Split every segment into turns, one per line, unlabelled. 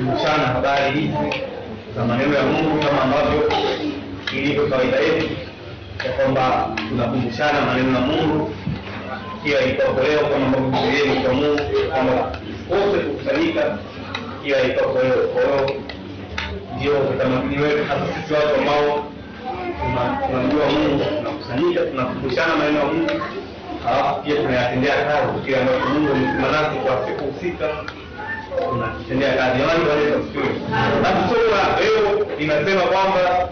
kukumbushana habari hizi za maneno ya Mungu kama ambavyo ilivyo kawaida yetu ya kwamba tunakumbushana maneno ya Mungu. Kila itwapo leo kama ambavyo Biblia mungu kwamba wote kukusanyika kila itwapo leo. Kwa hiyo ndio utamaduni wetu hasa sisi watu ambao tuna- tunamjua Mungu, tunakusanyika, tunakumbushana maneno ya Mungu, halafu pia tunayatendea kazi kile ambacho Mungu amesema nasi kwa siku husika, tunatendea kazi. Somo la leo inasema kwamba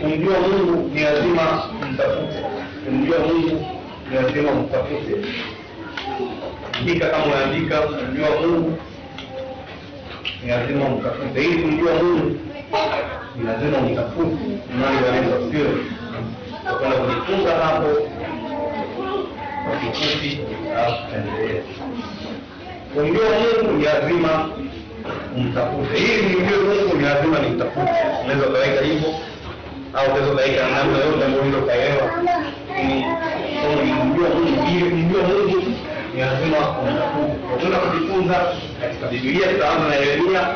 kumjua Mungu ni lazima mtafute. Kumjua Mungu ni lazima mtafute. Andika kama unaandika, kumjua Mungu ni lazima mtafute. Ili kumjua Mungu ni lazima mtafute. Nani Bwana Yesu asifiwe. Tutakwenda kujifunza hapo kwa kifupi, alafu tutaendelea. Kumjua Mungu ni lazima mtafute. Ili nimjue Mungu ni lazima nimtafute. Unaweza ukaweka hivyo au unaweza ukaweka namna yote ambayo unaweza ukaelewa. Kumjua Mungu. Ni lazima umtafute. Tutakwenda kujifunza katika Biblia, tutaanza na Yeremia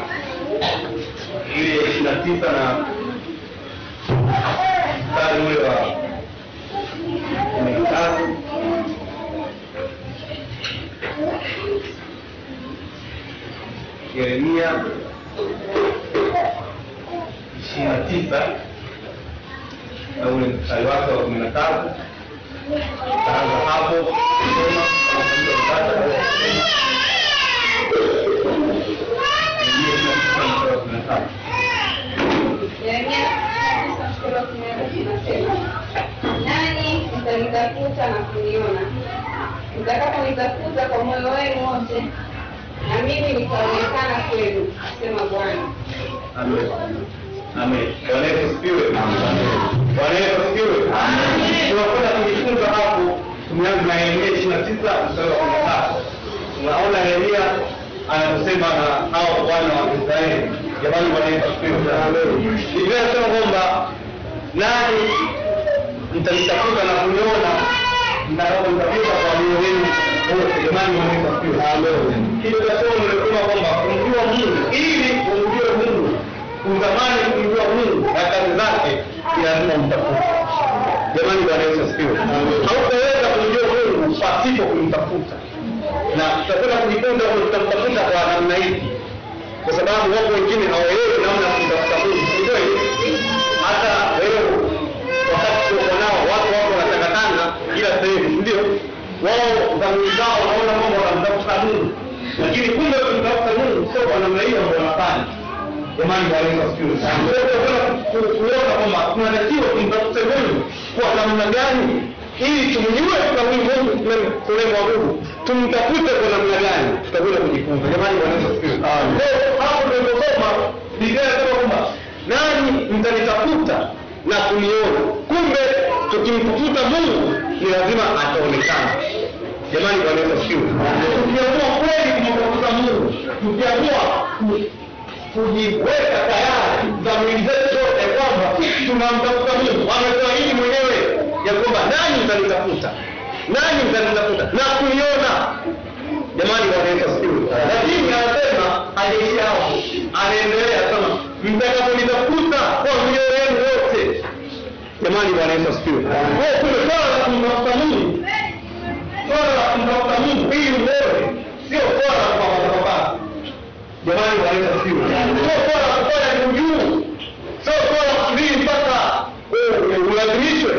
ile ishirini na tisa na mstari ule wa kumi na tatu Yeremia ishirini na tisa na ule mstari wake wa kumi na tatu taanza hapo kusoma kama mlivyoipata, basi kusoma. Yeremia ishirini na tisa mstari wa kumi na tatu
Yeremia tisa mstari wa kumi na tatu inasema, nanyi mtanitafuta na kuniona, mtakaponitafuta kwa moyo wenu wote, na mimi nitaonekana kwenu, asema Bwana.
Amen. Amen. Bwana Yesu asifiwe. Bwana Yesu asifiwe. Tunakwenda kujifunza hapo, tumeanza na Yeremia ishirini na tisa mstari wa kumi na tatu. Tunaona Yeremia anaposema na hao wana wa Israeli. Jamani, Bwana Yesu asifiwe. Biblia inasema kwamba nani mtanitafuta na kuniona mtakaponitafuta kwa nimesema kwamba kumjua Mungu ili umjue Mungu utamani kumjua Mungu na kazi zake lazima mtafute. Jamani, Bwana Yesu. Hautaweza kumjua Mungu pasipo kumtafuta, na tutasema kujifunza kwamba tutamtafuta kwa namna hivi, kwa sababu wako wengine hawaelewi namna ya kumtafuta Mungu. Si? Hata leo wakati tuko nao watu wako wanatangatanga kila sehemu, wao dhamiri zao wanaona kwamba wanamtafuta Mungu, lakini kumbe kumtafuta Mungu sio kwa namna hiyo ndio wanafanya. Jamani, Bwana Yesu asifiwe. Kwa hiyo tunataka ku- kuona kwamba tunatakiwa kumtafuta Mungu kwa namna gani ili tumjue kwa huyu Mungu tumtafute kwa namna gani, tutakwenda kujifunza. Jamani, Yesu asifiwe. Hapo tuliposoma Biblia inasema kwamba nani mtanitafuta na kuniona. Kumbe Mungu ni lazima ataonekana. Jamani, Bwana Yesu. Tukiamua kweli kumtafuta Mungu, tukiamua kujiweka tayari dhamiri zetu zote kwamba tunamtafuta Mungu. Ametuahidi mwenyewe ya kwamba nani mtanitafuta, nani mtanitafuta na kuniona. Jamani, Bwana Yesu. Lakini anasema hajaishia anaendelea sana, mtakaponitafuta Jamani, Bwana Yesu asifiwe. Wewe kumbe swala la kumtafuta Mungu, swala la kumtafuta Mungu ili uone, sio swala la kupapasa papasa. Jamani, Bwana Yesu asifiwe. Sio swala la kufanya juu juu, sio swala la kusubiri mpaka u- ulazimishwe,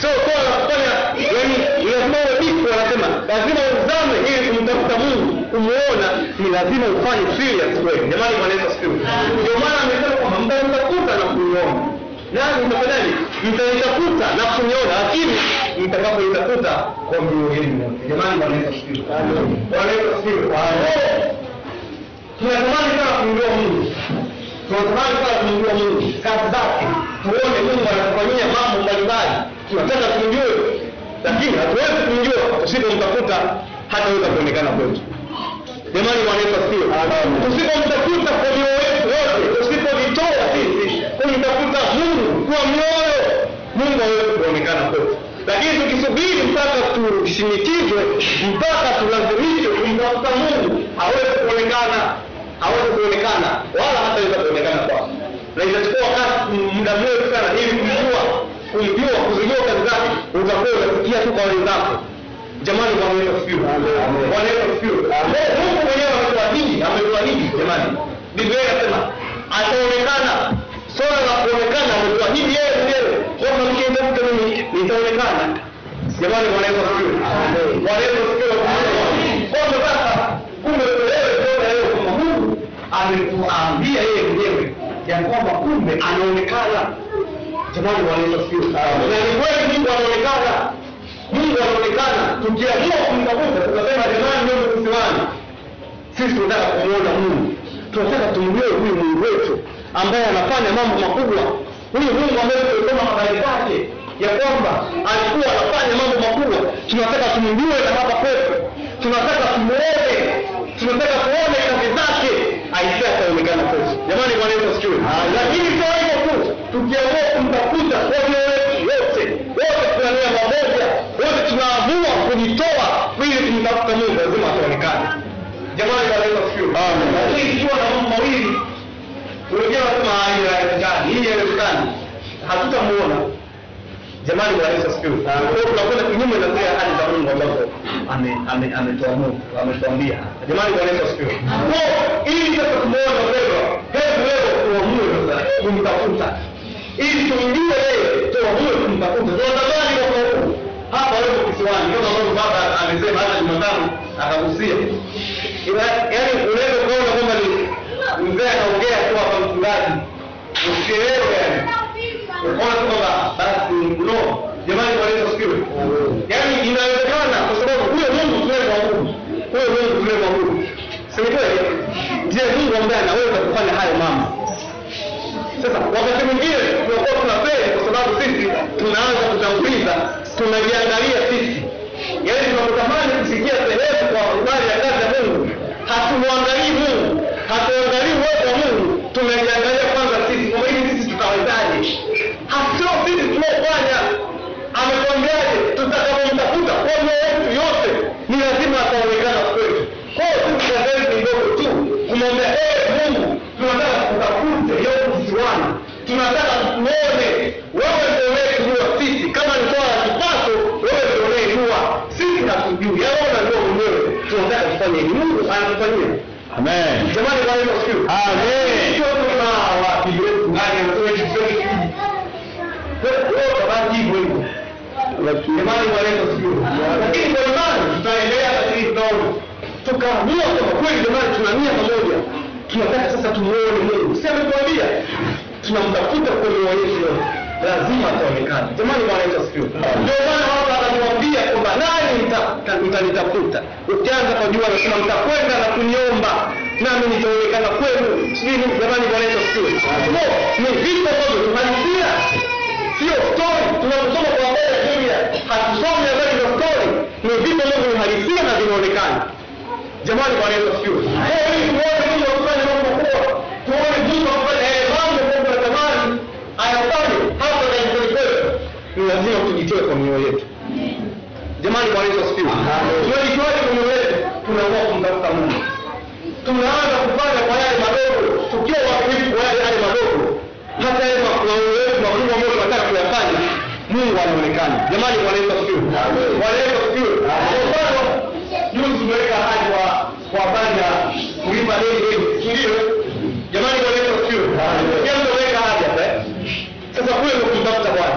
sio swala la kufanya yani, lazima uwe. Wanasema lazima uzame ili kumtafuta Mungu, kumuona ni lazima ufanye serious kweli. Jamani, Bwana Yesu asifiwe. Ndio maana amesema kwamba mtamtafuta na kuniona nani mtafanyaje? mtaitafuta na kuniona, lakini mtakapoitafuta kwa yenu yote. Jamani, wanaweza kusikia wanaweza kusikia Tunatamani sana kumjua Mungu, tunatamani sana kumjua Mungu, kazi zake, tuone Mungu anatufanyia mambo mbalimbali, tunataka tumjue, lakini hatuwezi kumjua tusipomtafuta, hataweza kuonekana kwetu. Jamani, Bwana Yesu asifiwe. Tusipomtafuta kwa mioyo yetu yote, tusipojitoa sisi kumtafuta Mungu kwa mioyo, Mungu hawezi kuonekana kwetu. Lakini tukisubiri mpaka tushinikizwe, mpaka tulazimishwe kumtafuta Mungu, hawezi kuonekana. hawezi kuonekana. Wala hataweza kuonekana kwako. Na itachukua wakati muda mrefu sana ili kumjua kumjua kuzijua kazi zake utakuwa unasikia tu kwa wenzako. Jamani bwana yesu asifiwe bwana yesu asifiwe mungu mwenyewe ametuahidi ametuahidi jamani. Biblia inasema ataonekana swala la kuonekana ametuahidi yeye mwenyewe. Kwamba mkiendakuta mimi nitaonekana. Jamani bwana yesu asifiwe bwana yesu asifiwe kwamba sasa kumbe wewe kuona leo kwamba mungu amekuambia yeye mwenyewe ya kwamba kumbe anaonekana. Jamani bwana yesu asifiwe na ni kweli mungu anaonekana. Mungu anaonekana. Tukiamua kumtafuta tunasema jamani ndio kisiwani sisi tunataka kumwona mungu. Tunataka tumjue huyu mungu wetu ambaye anafanya mambo makubwa. Huyu mungu ambaye tulisoma habari zake ya kwamba alikuwa anafanya mambo makubwa. Tunataka tumjue na hapa kwetu. Tunataka tumuone tunataka tuone kazi zake. Aisee ataonekana kwetu. Jamani bwana yesu lakini sio hivyo tu tukiamua kumtafuta yetu yote wote tunania pamoja wote tunaamua kujitoa ili tumtafuta mungu lazima ataonekana jamani bwana yesu lakini ikiwa na mambo mawili wengine wanasema "Ah, hii haiwezekani hii haiwezekani hatutamuona. Jamani bwana yesu asifiwe. Kwa hiyo tunakwenda kinyume na zile ahadi za mungu ambazo ame- ame- ametoa ametuambia. Jamani bwana yesu asifiwe. Kwa ili sasa tumuone wapendwa hebu leo tuamue sasa kumtafuta. Ili tumjue yeye tuamue kumtafuta. Tunatamani kwa huku hapa leo kisiwani. Kama ambavyo baba amesema hata jumatano akagusia. Yaani unaweza mzee anaongea tu hapa mchungaji. Usielewe yani. Ukaona tu kwamba basi no. Jamani bwana yesu asifiwe yaani inawezekana kwa sababu huyo mungu tunayemwabudu. Huyo mungu tunayemwabudu. Si ni kweli? Ndiye mungu ambaye anaweza kufanya hayo mambo? Sasa wakati mwingine tunakuwa tunafeli kwa sababu sisi tunaanza kutanguliza tunajiangalia sisi. Yaani tunapotamani kufikia sehemu kwa habari ya kazi ya mungu hatumwangalii mungu hatuangalii
Amen.
jamani bwana yesu asifiwe
Amen.
sio tuna wapi wetu ngani anatoa hivi vyote hivi wewe utabaki hivyo jamani bwana yesu asifiwe lakini kwa imani tutaendelea lakini tutaona tukaamua kwamba kweli jamani tuna nia pamoja. Tunataka sasa tumuone mungu. Si ametuambia tunamtafuta kwa mioyo yetu lazima ataonekana jamani bwana yesu asifiwe ndio maana hapa anamwambia kwamba nani mta- mtanitafuta ukianza kwa jua anasema mtakwenda na kuniomba nami nitaonekana kwenu. Sijui jamani bwana no ni vitu ambavyo tuhalisia. Sio stori tunaposoma kwa habari ya biblia hatusomi habari za stori, ni vitu ambavyo ni na vinaonekana. Jamani bwana lazima tujitoe kwa mioyo yetu jamani bwana yesu asifiwe. Tunajitoaje kwenye mioyo tunaamua kumtafuta mungu. Tunaanza kufanya kwa yale madogo. Tukiwa waaminifu kwa yale yale madogo. Hata yale yetu makubwa ambayo tunataka kuyafanya mungu anaonekana. Jamani bwana yesu asifiwe bwana yesu asifiwe kwa mfano juzi tumeweka ahadi kwa kwa habari ya kulipa deni deni ndio jamani bwana yesu asifiwe pia mtu ameweka ahadi hapa eh? sasa kule ndio kumtafuta bwana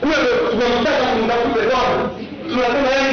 kule ndio tunamtaka kumtafuta bwana tunasema yani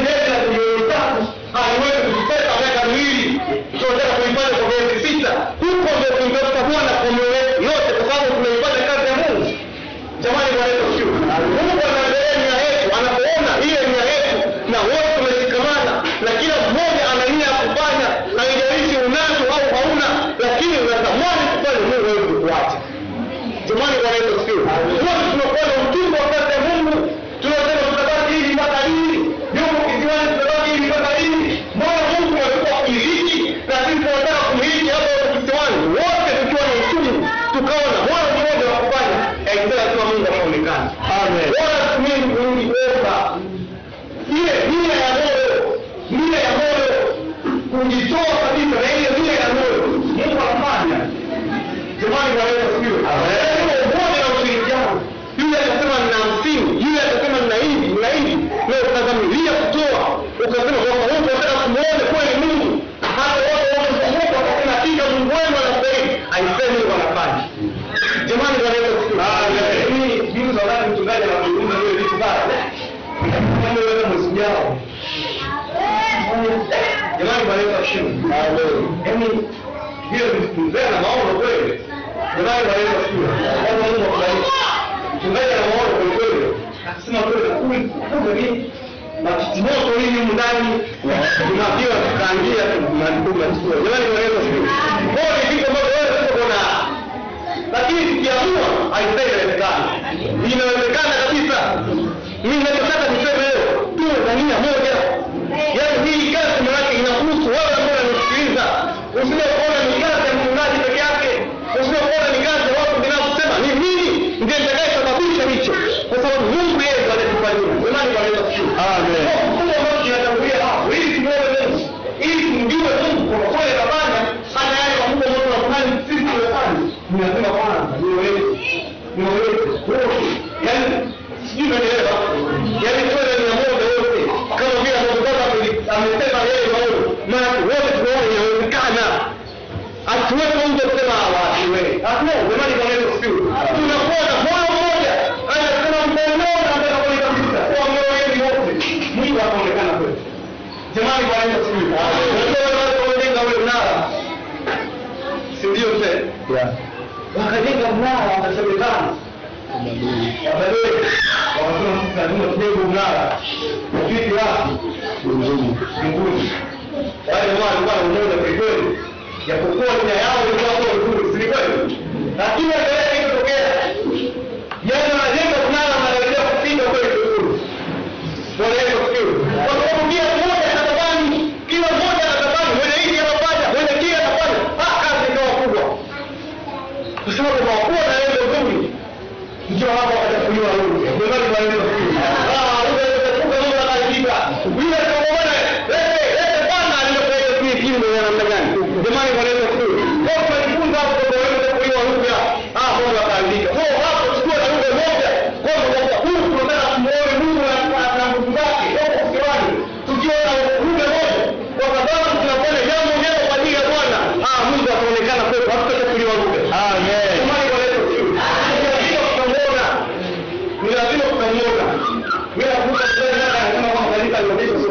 Yaani hiyo mzee na maono kweli. Hiyo sio. Watu Mungu akubariki. Mchungaji na maono kweli kweli. Akasema kweli kuli kumbe ni matimoto hii humu ndani tunapiwa tukaangia tunaduma sio. Jamani sio. Kwa ni vitu ambavyo wewe kuna lakini tukiamua haifai inawezekana. Kabisa. Mimi nataka niseme leo tuwe na nia moja. Amen. Sijui unaelewa. Lazima tujenge mnara. Ufiki wapi? Mbinguni. Wale jamaa walikuwa na umoja kwelikweli. Japokuwa nia yao ilikuwa nzuri, si kweli? Lakini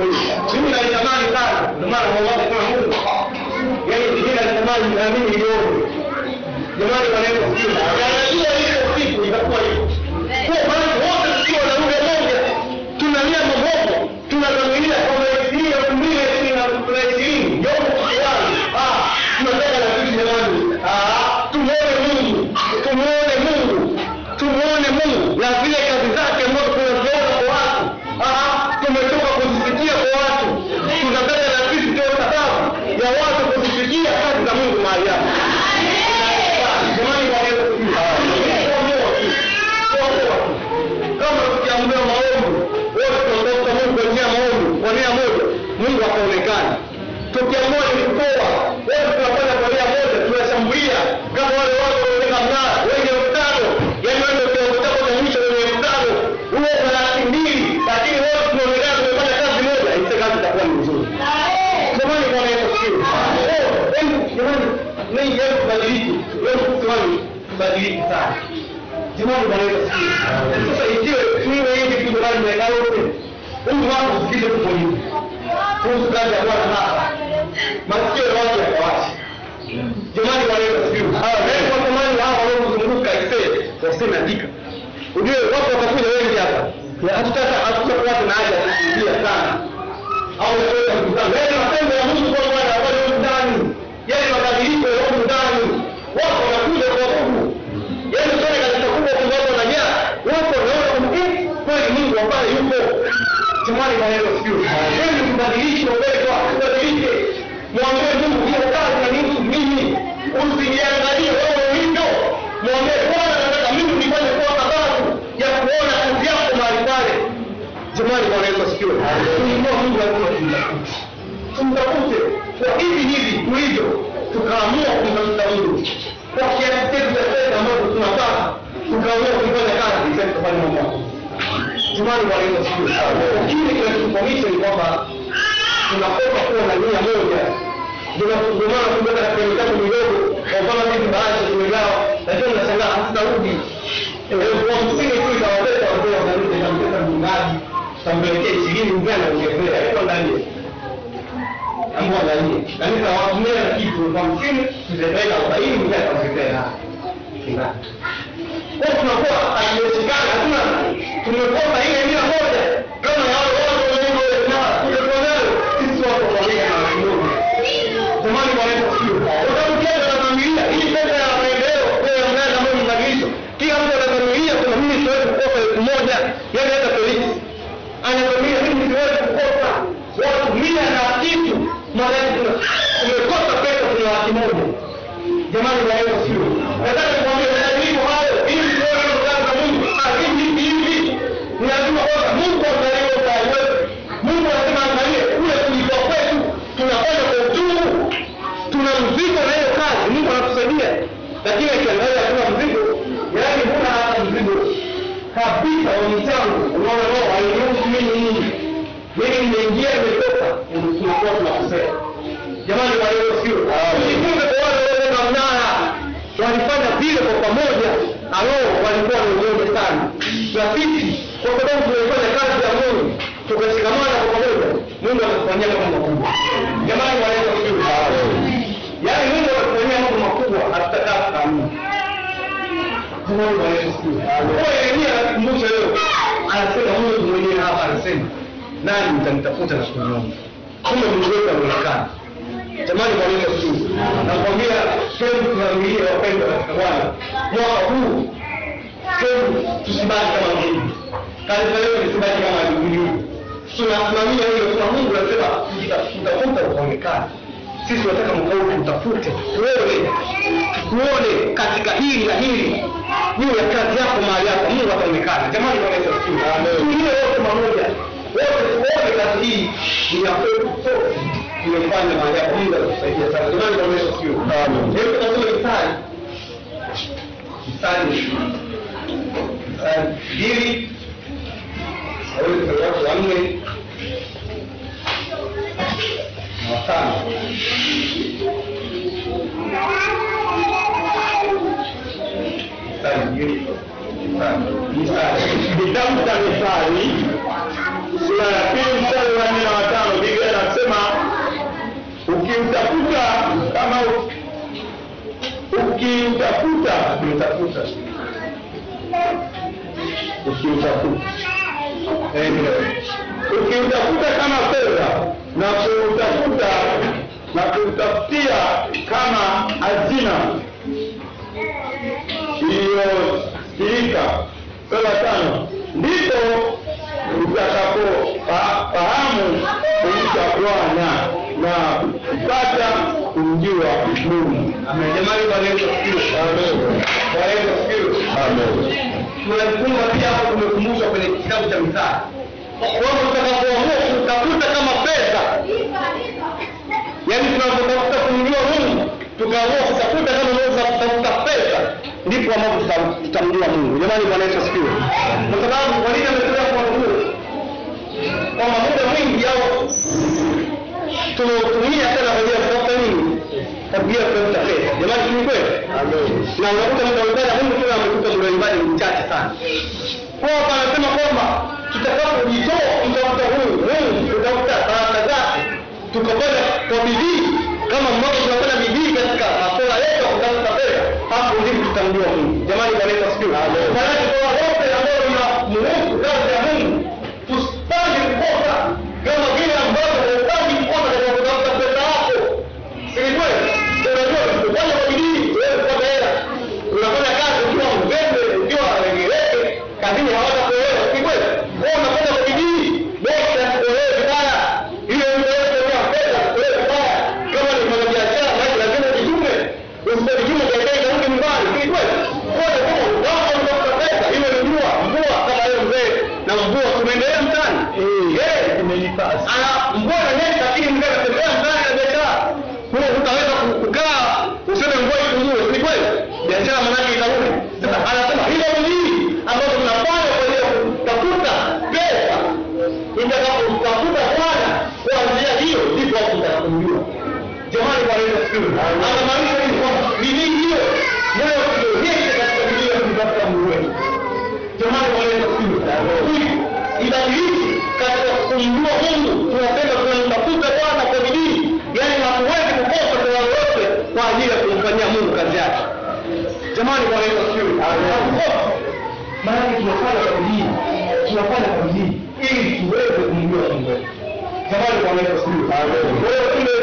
hili. Mimi nalitamani sana. Ndio maana Mungu kama Mungu. Yaani mimi nalitamani na mimi. Jamani Bwana Yesu. Anajua hiyo siku itakuwa hivyo. Kwa tubadilike sana. Jamani Bwana Yesu. Sasa ikiwe tuwe hivi kitu gani mnaenda wote. Mungu wako usikize tupo hivi. Kuhusu kazi ya Bwana hapa. Masikio ya watu yakawashi. Jamani Bwana Yesu asifiwe. Amen. Kwa tamani hapa wao kuzunguka. Waseme andika. Ujue watu watakuja wengi hapa. Ya hatutaka hatutakuwa tuna haja ya kukimbia sana. Au kuweza kukutana. Yaani matendo ya Mungu kwa Bwana ambayo ndani. Yaani mabadiliko ya ndani. Watu Mungu yuko. Jamani Bwana sio wewe, tubadilishe uwezo, tubadilike. Mwambie Mungu hiyo kazi na nihusu mimi. Usiniangalie wewe ulivyo. Mwambie Bwana nataka mimi nifanye kwa sababu ya kuona kazi yako mahali pale. Jamani Bwana Yesu asifiwe. Tuinua Mungu lazima tumtafute kwa hivi hivi tulivyo, tukaamua kumtafuta Mungu kwa kiasi chetu cha fedha ambazo tunapata, tukaamua kuifanya kazi sasa tufanye mambo. Jamani Bwana Yesu asifiwe. Kile kinachotukwamisha ni kwamba tunakosa kuwa na nia moja. Ndio ndio maana kumbuka katika midogo, kwa mfano hivi baadhi tumegawa, lakini unashangaa hatutarudi. Kwa msingi tu itawaleta wazee wanarudi na mtenda mchungaji, tampelekea ishirini mzee anaongezea, iko ndani ambao ndani. na nitawatumia na kitu kwa msimu tutaweka arobaini mia ataongezea kwa tunakuwa haiwezekani hatuna tumekosa ile mia moja. Kama ya watu wenye na tutakuwa nayo. Sisi watu wa na kidogo jamani bwana Yesu asifiwe. Utakuja na familia hii pesa ya maendeleo kwa ya ambao mbadilisho kila mtu ana familia kuna mimi siwezi kukosa elfu moja yani hata polisi ana familia mimi siwezi kukosa watu mia na kitu. Mara tumekosa pesa kuna laki moja. Jamani bwana Yesu vile kwa pamoja alo walikuwa ni umoja sana. Na sisi kwa sababu tunaifanya kazi ya Mungu. Tukashikamana kwa pamoja Mungu atatufanyia mambo makubwa. Jamani wanaweza kujua yaani Mungu atatufanyia mambo makubwa hatutakaa tukaamini Yeremia anakumbusha leo anasema Mungu mwenyewe hapa anasema nani mtanitafuta na kuniomba kumbe Mungu wetu anaonekana jamani Yesu asifiwe. Nakwambia twende tunaamilia wapendwa katika Bwana. Mwaka huu twende tusibaki kama mjini kanisa leo lisibaki kama dunia tunasimamia hiyo tuna Mungu anasema mtafuta ukaonekana. sisi tunataka mwaka mtafute, tuone tuone katika hili na hili. Juu ya kazi yako mahali yako Mungu ataonekana. Jamani tuingie wote pamoja wote tuone kazi hii ni ya kwetu sote tumefanya yako Mungu atusaidia sana jamani bwana Yesu asifiwe hebu tunasoma Mithali Mithali Mithali mbili aweze mstari wake wa nne na watano Mithali mbili Mithali
Kitabu cha Mithali sura ya pili mstari wa nne na watano Biblia inasema ukiutafuta kama u- ukiutafuta
Tumetafuta
ukiutafuta
Eh,
ukiutafuta kama fedha na kuutafuta na kuutafutia kama hazina iliyosirika sura tano. Ndipo utakapofahamu kumcha Bwana na kupata kumjua Mungu.
Jamani tunajifunza pia hapo tumekumbushwa kwenye kitabu cha Mithali. Kwamba tutakapoamua kutafuta kama pesa, yaani tunapotafuta kumjua Mungu, tukaamua kutafuta kama kutafuta pesa, ndipo ambapo tutamjua Mungu. Jamani, Bwana Yesu asifiwe. Kwa sababu kwa nini ametolea kwa Mungu? Kwamba muda mwingi au tunautumia tena kwa ajili ya kutafuta nini? Kwa ajili ya kutafuta pesa. Jamani, ni kweli? na unakuta mtu wa Mungu tena amekuta wa mchache sana. Kwa hapa anasema kwamba tutakapojitoa kutafuta huyu Mungu, kutafuta baraka zake, tukafanya kwa bidii kama mmoja, tunafanya bidii katika masuala yetu ya kutafuta pesa, hapo ndipo tutamjua Mungu. Jamani, Yesu asifiwe. Maana kwa wote ambao mna Mungu, kazi mtakumjua jamani bwana yesu asifiwe anamaanisha hivi kwamba bidii hiyo? Nayo tuionyeshe katika bidii ya mungu wetu jamani bwana yesu asifiwe ibadiliki katika kumjua mungu. Tunapenda kumtafuta bwana kwa bidii. Kwa ajili ya kumfanyia Mungu kazi yake. Jamani, Bwana Yesu asifiwe. Maana tunafanya kwa bidii, tunafanya kwa bidii. Ili tuweze kumjua Mungu. wetu. Jamani, Bwana Yesu asifiwe. Wewe kule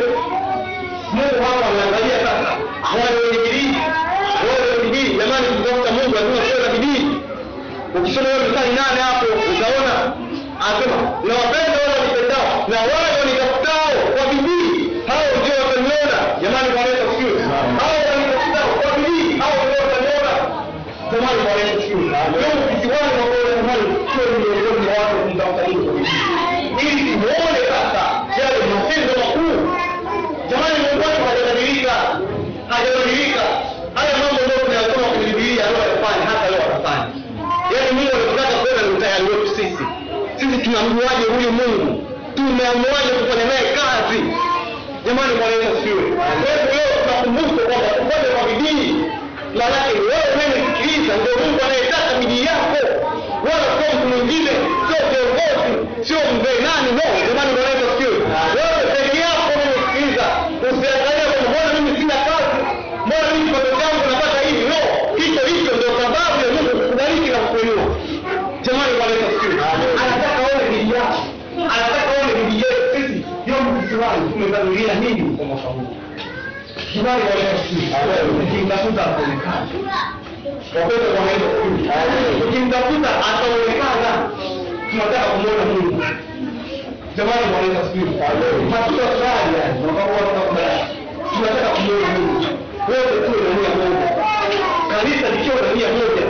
Mungu hapa anaangalia sasa wale wenye bidii, wale wenye bidii. Jamani, kutafuta Mungu lazima tuwe na bidii. Ukisoma hiyo mstari nane hapo utaona anasema na wapenda wale wanipendao na wale tunamjuaje huyu Mungu? Tumeamuaje kufanya naye kazi? Jamani, Bwana Yesu asifiwe. Hivyo leo tunakumbushwa kwamba tufanye kwa bidii. Maanake wewe mwenye sikiliza, ndio Mungu anayetaka bidii yako, wala sio mtu mwingine, sio kiongozi, sio mzee nani. No, jamani, Bwana Yesu. Wewe tumebadilika nini kwa mwaka huu? Kibali ya asifiwe. Ukimtafuta ataonekana. Wapendwa, kwa asifiwe. Ukimtafuta ataonekana. Tunataka kumwona Mungu. Jamani, Bwana Yesu asifiwe. Hatuna furaha yani, hatuna furaha. Tunataka kumwona Mungu. Wote tuwe na nia moja. Kanisa likiwa na nia moja,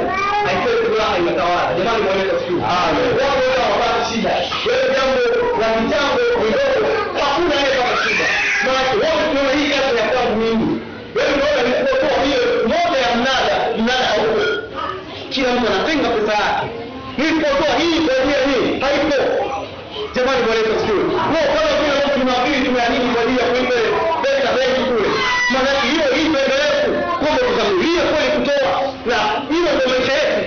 haitoe furaha inatawala. Jamani, Bwana Yesu asifiwe. Kwa ajili hii, haipo. Jamani, Bwana Yesu asifiwe. Kwa kama vile leo Jumapili tumeamini kwa ajili ya kuipa pesa benki kule. Maana hiyo hii yetu kumbe tukamilie kweli kutoa na hiyo ndio maisha yetu.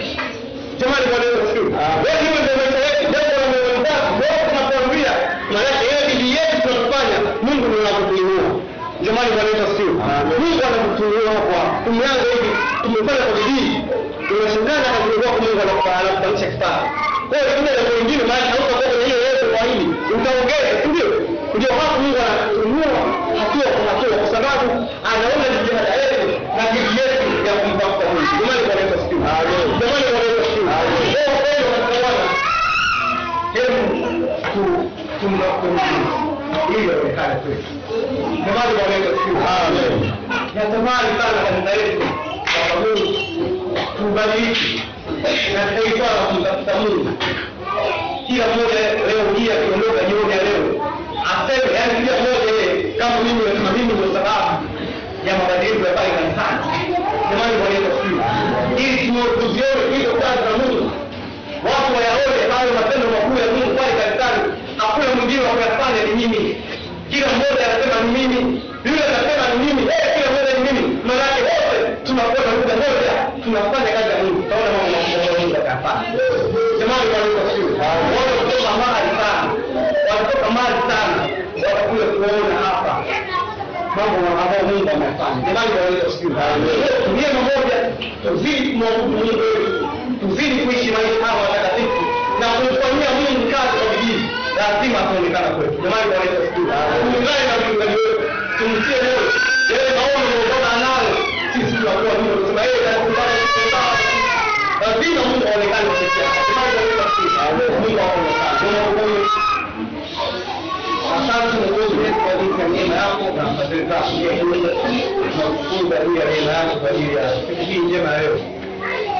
Jamani, Bwana Yesu asifiwe. Wewe hiyo ndio maisha yetu. Jambo la mwenzako wewe tunakuambia Maana ile bidii yetu tunakufanya Mungu ndiye anakutuinua. Jamani, Bwana Yesu asifiwe. Mungu anakutuinua kwa Tumeanza hivi, tumefanya kwa bidii. Tumeshindana na Mungu wako Mungu anakubadilisha kipato. Kwa hiyo kuna jambo lingine maana hautakuwa kwenye hiyo yetu kwa hili. Utaongeza, si ndio? Ndio hapo Mungu anakuinua hatua kwa hatua kwa sababu anaona jitihada yetu na bidii yetu ya kumtafuta Mungu. Jamani, Bwana Yesu asifiwe. Jamani, Bwana Yesu asifiwe. Leo kweli katika hebu tu tumtafuta ili aonekane kwetu. Jamani, Bwana Yesu asifiwe. Natamani sana kanisa letu kwamba Mungu tubadilike na tutaitwa na kumtafuta Mungu. Kila mmoja leo hii akiondoka jioni ya leo aseme, yaani kila mmoja yeye kama mimi nasema mimi ndio sababu ya mabadiliko ya pale kanisani. Jamani, Bwana Yesu asifiwe. Ili tuzione hizo kazi za Mungu, watu wayaone hayo matendo makuu ya Mungu pale kanisani. Hakuna mwingine wa kuyafanya ni mimi. Kila mmoja anasema ni mimi, yule anasema ni mimi, eh, kila mmoja ni mimi. Maanake wote tunakuwa na lugha moja, tunafanya Yesu asifiwe. Wale kutoka mbali sana, wanatoka mbali sana, watakuja kuona hapa mambo ambayo Mungu amefanya. Jamani, asifiwe. Tumie pamoja, tuzidi kumwabudu Mungu tuzidi kuishi maisha haya matakatifu na kumfanyia Mungu kazi kwa bidii, lazima ataonekana kwetu. Jamani, asifiwe. Tuungane na mchungaji wetu, tumtie moyo yale maono aliyokuwa nayo, sisi tunakuwa ndio tunasema yeye atakufanya lazima Mungu aonekane kupitia. Mungu. Mungu Asante Mwokozi wetu kwa ajili ya neema yako na fadhili zako. Tunakushukuru kwa ajili ya neema yako kwa ajili ya siku hii njema leo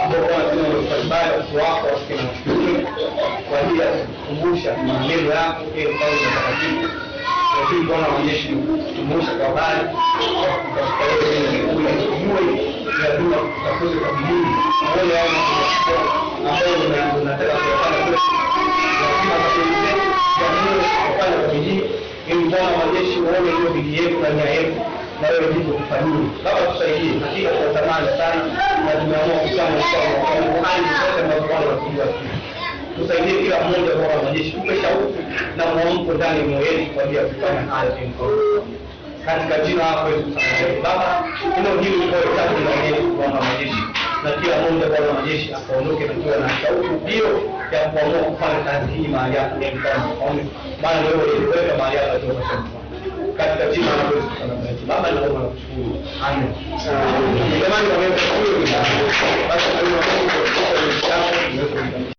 ambao Bwana mbalimbali watu wako wasikie kwa ajili ya kukumbusha maneno yako ili kwa mtakatifu. Lakini Bwana wa kutumbusha kwa habari katika ile ile kujue ya dua kutafuta kwa bidii moja yao ambayo Baba tusaidie, kila mmoja Bwana majeshi, tupe shauku na mwamko ndani ya kwa ajili ya kufanya haya katika jina lako Yesu Baba, neno hili likuwa litabu ndani yetu Bwana wa majeshi, na kila mmoja Bwana majeshi akaondoke tukiwa na shauku hiyo ya kuamua kufanya kazi hii mahali hapa ya mfano, maana wewe uliweka mahali hapa ndio mfano katika jina la Yesu Kristo. Baba, naomba na kushukuru. Amen. Jamani, wameweza kushukuru. Basi, Mungu, ya